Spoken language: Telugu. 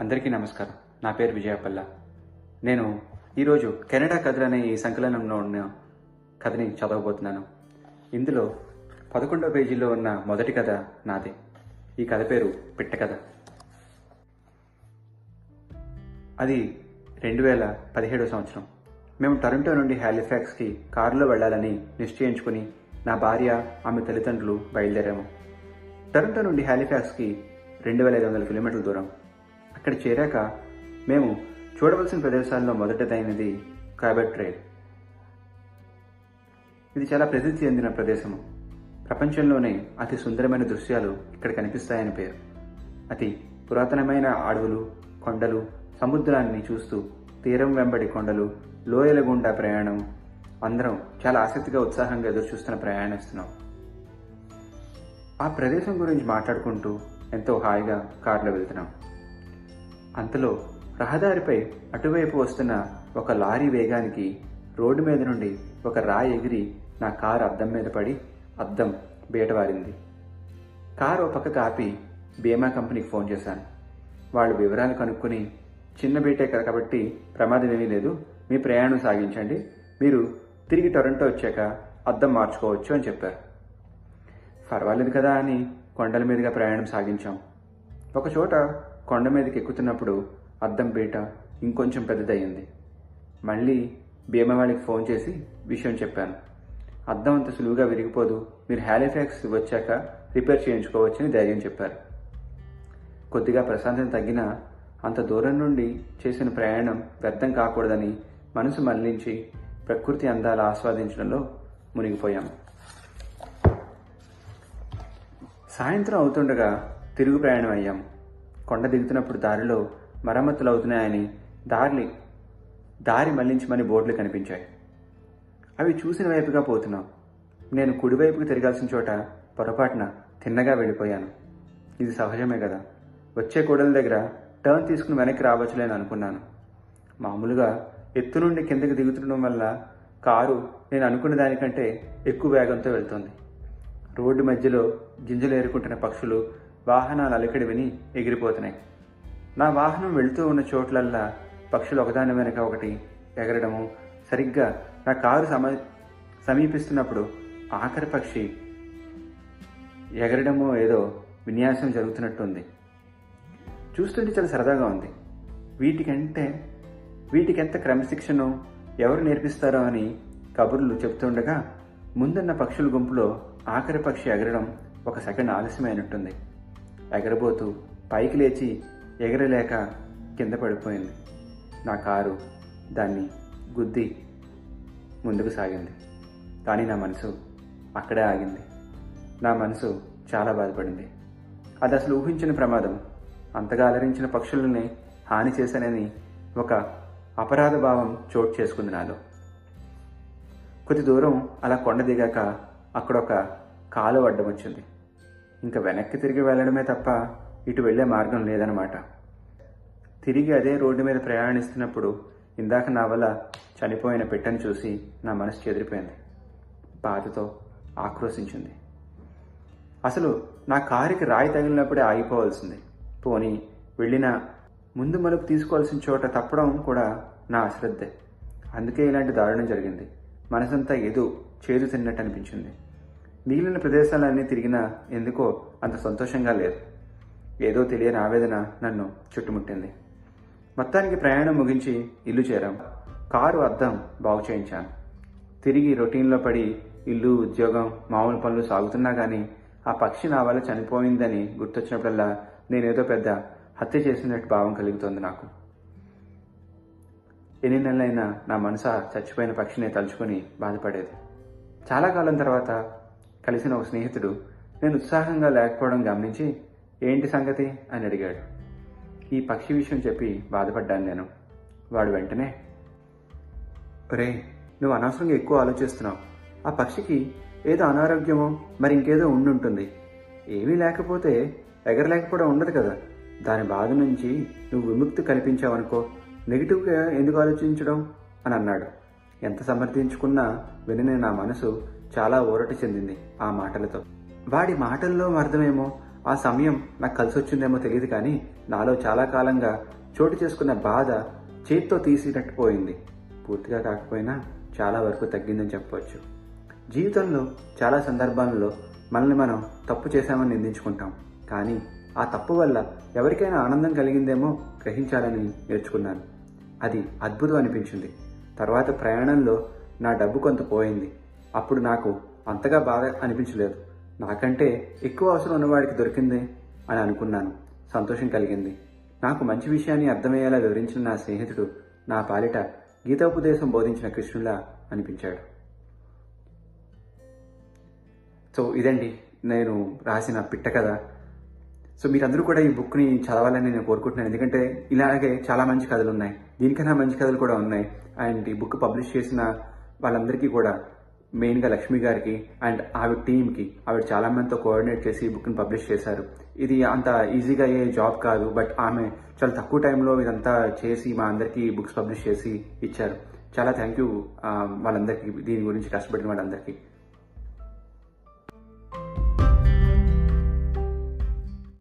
అందరికీ నమస్కారం. నా పేరు విజయపల్ల. నేను ఈరోజు కెనడా కథలు అనే ఈ సంకలనంలో ఉన్న కథని చదవబోతున్నాను. ఇందులో పదకొండవ పేజీలో ఉన్న మొదటి కథ నాదే. ఈ కథ పేరు పిట్ట కథ. అది రెండు వేల పదిహేడవ సంవత్సరం. మేము టొరంటో నుండి హాలిఫాక్స్కి కారులో వెళ్ళాలని నిశ్చయించుకుని నా భార్య ఆమె తల్లిదండ్రులు బయలుదేరాము. టొరంటో నుండి హాలిఫాక్స్కి రెండు వేల ఐదు వందల కిలోమీటర్ల దూరం. ఇక్కడ చేరాక మేము చూడవలసిన ప్రదేశాల్లో మొదటిదైనది కాబెట్ ట్రైల్ ఇది చాలా ప్రసిద్ధి చెందిన ప్రదేశము. ప్రపంచంలోనే అతి సుందరమైన దృశ్యాలు ఇక్కడ కనిపిస్తాయని పేరు. అతి పురాతనమైన అడవులు కొండలు సముద్రాన్ని చూస్తూ తీరం వెంబడి కొండలు లోయల గుండా ప్రయాణం. అందరం చాలా ఆసక్తిగా ఉత్సాహంగా ఎదురుచూస్తున్న ప్రయాణిస్తున్నాం ఆ ప్రదేశం గురించి మాట్లాడుకుంటూ ఎంతో హాయిగా కారులో వెళ్తున్నాం. అంతలో రహదారిపై అటువైపు వస్తున్న ఒక లారీ వేగానికి రోడ్డు మీద నుండి ఒక రాయి ఎగిరి నా కారు అద్దం మీద పడి అద్దం బీటవారింది. కారు ఒక పక్క కాపి బీమా కంపెనీకి ఫోన్ చేశాను. వాళ్ళు వివరాలు కనుక్కొని చిన్న బీటే కాబట్టి ప్రమాదం ఏమీ లేదు. మీ ప్రయాణం సాగించండి. మీరు తిరిగి టొరంటో వచ్చాక అద్దం మార్చుకోవచ్చు అని చెప్పారు. పర్వాలేదు కదా అని కొండల మీదుగా ప్రయాణం సాగించాం. ఒకచోట కొండ మీదకి ఎక్కుతున్నప్పుడు అద్దం బీట ఇంకొంచెం పెద్దదయ్యింది. మళ్ళీ బీమా ఫోన్ చేసి విషయం చెప్పాను. అద్దం అంత సులువుగా విరిగిపోదు. మీరు హాలిఫాక్స్ వచ్చాక రిపేర్ చేయించుకోవచ్చని ధైర్యం చెప్పారు. కొద్దిగా ప్రశాంతం తగ్గినా అంత దూరం నుండి చేసిన ప్రయాణం వ్యర్థం కాకూడదని మనసు మళ్ళించి ప్రకృతి అందాలు ఆస్వాదించడంలో మునిగిపోయాము. సాయంత్రం అవుతుండగా తిరుగు ప్రయాణం అయ్యాం కొండ దిగుతున్నప్పుడు దారిలో మరమ్మతులు అవుతున్నాయని దారి దారి మళ్ళించమని బోర్డులు కనిపించాయి. అవి చూసిన వైపుగా పోతున్నాం. నేను కుడివైపుకు తిరగాల్సిన చోట పొరపాటున తిన్నగా వెళ్ళిపోయాను. ఇది సహజమే కదా. వచ్చే కూడల దగ్గర టర్న్ తీసుకుని వెనక్కి రావచ్చులేని అనుకున్నాను. మామూలుగా ఎత్తు నుండి కిందకి దిగుతుండడం వల్ల కారు నేను అనుకున్న దానికంటే ఎక్కువ వేగంతో వెళ్తుంది. రోడ్డు మధ్యలో గింజలు ఏరుకుంటున్న పక్షులు వాహనాల అలికడి విని ఎగిరిపోతున్నాయి. నా వాహనం వెళుతూ ఉన్న చోట్లల్లా పక్షులు ఒకదాని వెనక ఒకటి ఎగరడము. సరిగ్గా నా కారు సమ సమీపిస్తున్నప్పుడు ఆఖరి పక్షి ఎగరడమో ఏదో విన్యాసం జరుగుతున్నట్టుంది. చూస్తుంటే చాలా సరదాగా ఉంది. వీటికంటే వీటికెంత క్రమశిక్షణో ఎవరు నేర్పిస్తారో అని కబుర్లు చెబుతుండగా ముందున్న పక్షుల గుంపులో ఆఖరి పక్షి ఎగరడం ఒక సెకండ్ ఆలస్యమైనట్టుంది. ఎగరబోతూ పైకి లేచి ఎగరలేక కింద పడిపోయింది. నా కారు దాన్ని గుద్ది ముందుకు సాగింది. కానీ నా మనసు అక్కడే ఆగింది. నా మనసు చాలా బాధపడింది. అది అసలు ఊహించిన ప్రమాదం. అంతగా అలరించిన పక్షులని హాని చేశానని ఒక అపరాధ భావం చోటు చేసుకుంది నాలో. కొద్ది దూరం అలా కొండ దిగాక అక్కడ ఒక కాలు అడ్డం వచ్చింది. ఇంకా వెనక్కి తిరిగి వెళ్ళడమే తప్ప ఇటు వెళ్ళే మార్గం లేదనమాట తిరిగి అదే రోడ్డు మీద ప్రయాణిస్తున్నప్పుడు ఇందాక నా వల్ల చనిపోయిన పెట్టను చూసి నా మనసు చెదిరిపోయింది. బాధతో ఆక్రోశించింది. అసలు నా కారుకి రాయి తగిలినప్పుడే ఆగిపోవాల్సింది. పోని వెళ్ళిన ముందు మలుపు తీసుకోవాల్సిన చోట తప్పడం కూడా నా అశ్రద్ధే. అందుకే ఇలాంటి దారుణం జరిగింది. మనసంతా ఏదో చేదు తిన్నట్టు అనిపించింది. మిగిలిన ప్రదేశాలన్నీ తిరిగినా ఎందుకో అంత సంతోషంగా లేదు. ఏదో తెలియని ఆవేదన నన్ను చుట్టుముట్టింది. మొత్తానికి ప్రయాణం ముగించి ఇల్లు చేరాం. కారు అద్దం బాగు చేయించాను. తిరిగి రొటీన్లో పడి ఇల్లు ఉద్యోగం మామూలు పనులు సాగుతున్నా కానీ ఆ పక్షి నా వల్ల చనిపోయిందని గుర్తొచ్చినప్పుడల్లా నేనేదో పెద్ద హత్య చేసినట్టు భావం కలుగుతోంది నాకు. ఎన్ని నెలలైనా నా మనసు చచ్చిపోయిన పక్షిని తలుచుకొని బాధపడేది. చాలా కాలం తర్వాత కలిసిన ఒక స్నేహితుడు నేను ఉత్సాహంగా లేకపోవడం గమనించి ఏంటి సంగతి? అని అడిగాడు. ఈ పక్షి విషయం చెప్పి బాధపడ్డాను నేను. వాడు వెంటనే రే నువ్వు అనవసరంగా ఎక్కువ ఆలోచిస్తున్నావు. ఆ పక్షికి ఏదో అనారోగ్యమో మరి ఇంకేదో ఉండుంటుంది. ఏమీ లేకపోతే ఎగరలేకపోవడం ఉండదు కదా. దాని బాధ నుంచి నువ్వు విముక్తి కల్పించావనుకో నెగిటివ్గా ఎందుకు ఆలోచించడం? అని అన్నాడు. ఎంత సమర్థించుకున్నా వినని నా మనసు చాలా ఊరట చెందింది ఆ మాటలతో. వాడి మాటల్లో అర్థమేమో ఆ సమయం నాకు కలిసి వచ్చిందేమో తెలియదు కానీ నాలో చాలా కాలంగా చోటు చేసుకున్న బాధ చేత్తో తీసినట్టు పోయింది పూర్తిగా కాకపోయినా చాలా వరకు తగ్గిందని చెప్పవచ్చు జీవితంలో చాలా సందర్భాల్లో మనల్ని మనం తప్పు చేశామని నిందించుకుంటాం. కానీ ఆ తప్పు వల్ల ఎవరికైనా ఆనందం కలిగిందేమో గ్రహించాలని నేర్చుకున్నాను. అది అద్భుతం అనిపించింది. తర్వాత ప్రయాణంలో నా డబ్బు కొంత పోయింది. అప్పుడు నాకు అంతగా బాగా అనిపించలేదు. నాకంటే ఎక్కువ అవసరం ఉన్నవాడికి దొరికింది అని అనుకున్నాను. సంతోషం కలిగింది. నాకు మంచి విషయాన్ని అర్థమయ్యేలా వివరించిన నా స్నేహితుడు నా పాలిట గీతోపదేశం బోధించిన కృష్ణులా అనిపించాడు. సో ఇదండి. నేను రాసిన పిట్ట కథ. సో మీరందరూ కూడా ఈ బుక్ని చదవాలని నేను కోరుకుంటున్నాను. ఎందుకంటే ఇలాగే చాలా మంచి కథలు ఉన్నాయి దీనికన్నా మంచి కథలు కూడా ఉన్నాయి. అండ్ ఈ బుక్ పబ్లిష్ చేసిన వాళ్ళందరికీ కూడా మెయిన్గా లక్ష్మి గారికి అండ్ ఆవిడ టీంకి ఆవిడ చాలా మందితో కోఆర్డినేట్ చేసి ఈ బుక్ని పబ్లిష్ చేశారు. ఇది అంత ఈజీగా అయ్యే జాబ్ కాదు బట్ ఆమె చాలా తక్కువ టైంలో ఇదంతా చేసి మా అందరికీ బుక్స్ పబ్లిష్ చేసి ఇచ్చారు. చాలా థ్యాంక్ యూ వాళ్ళందరికీ దీని గురించి కష్టపడిన వాళ్ళందరికీ.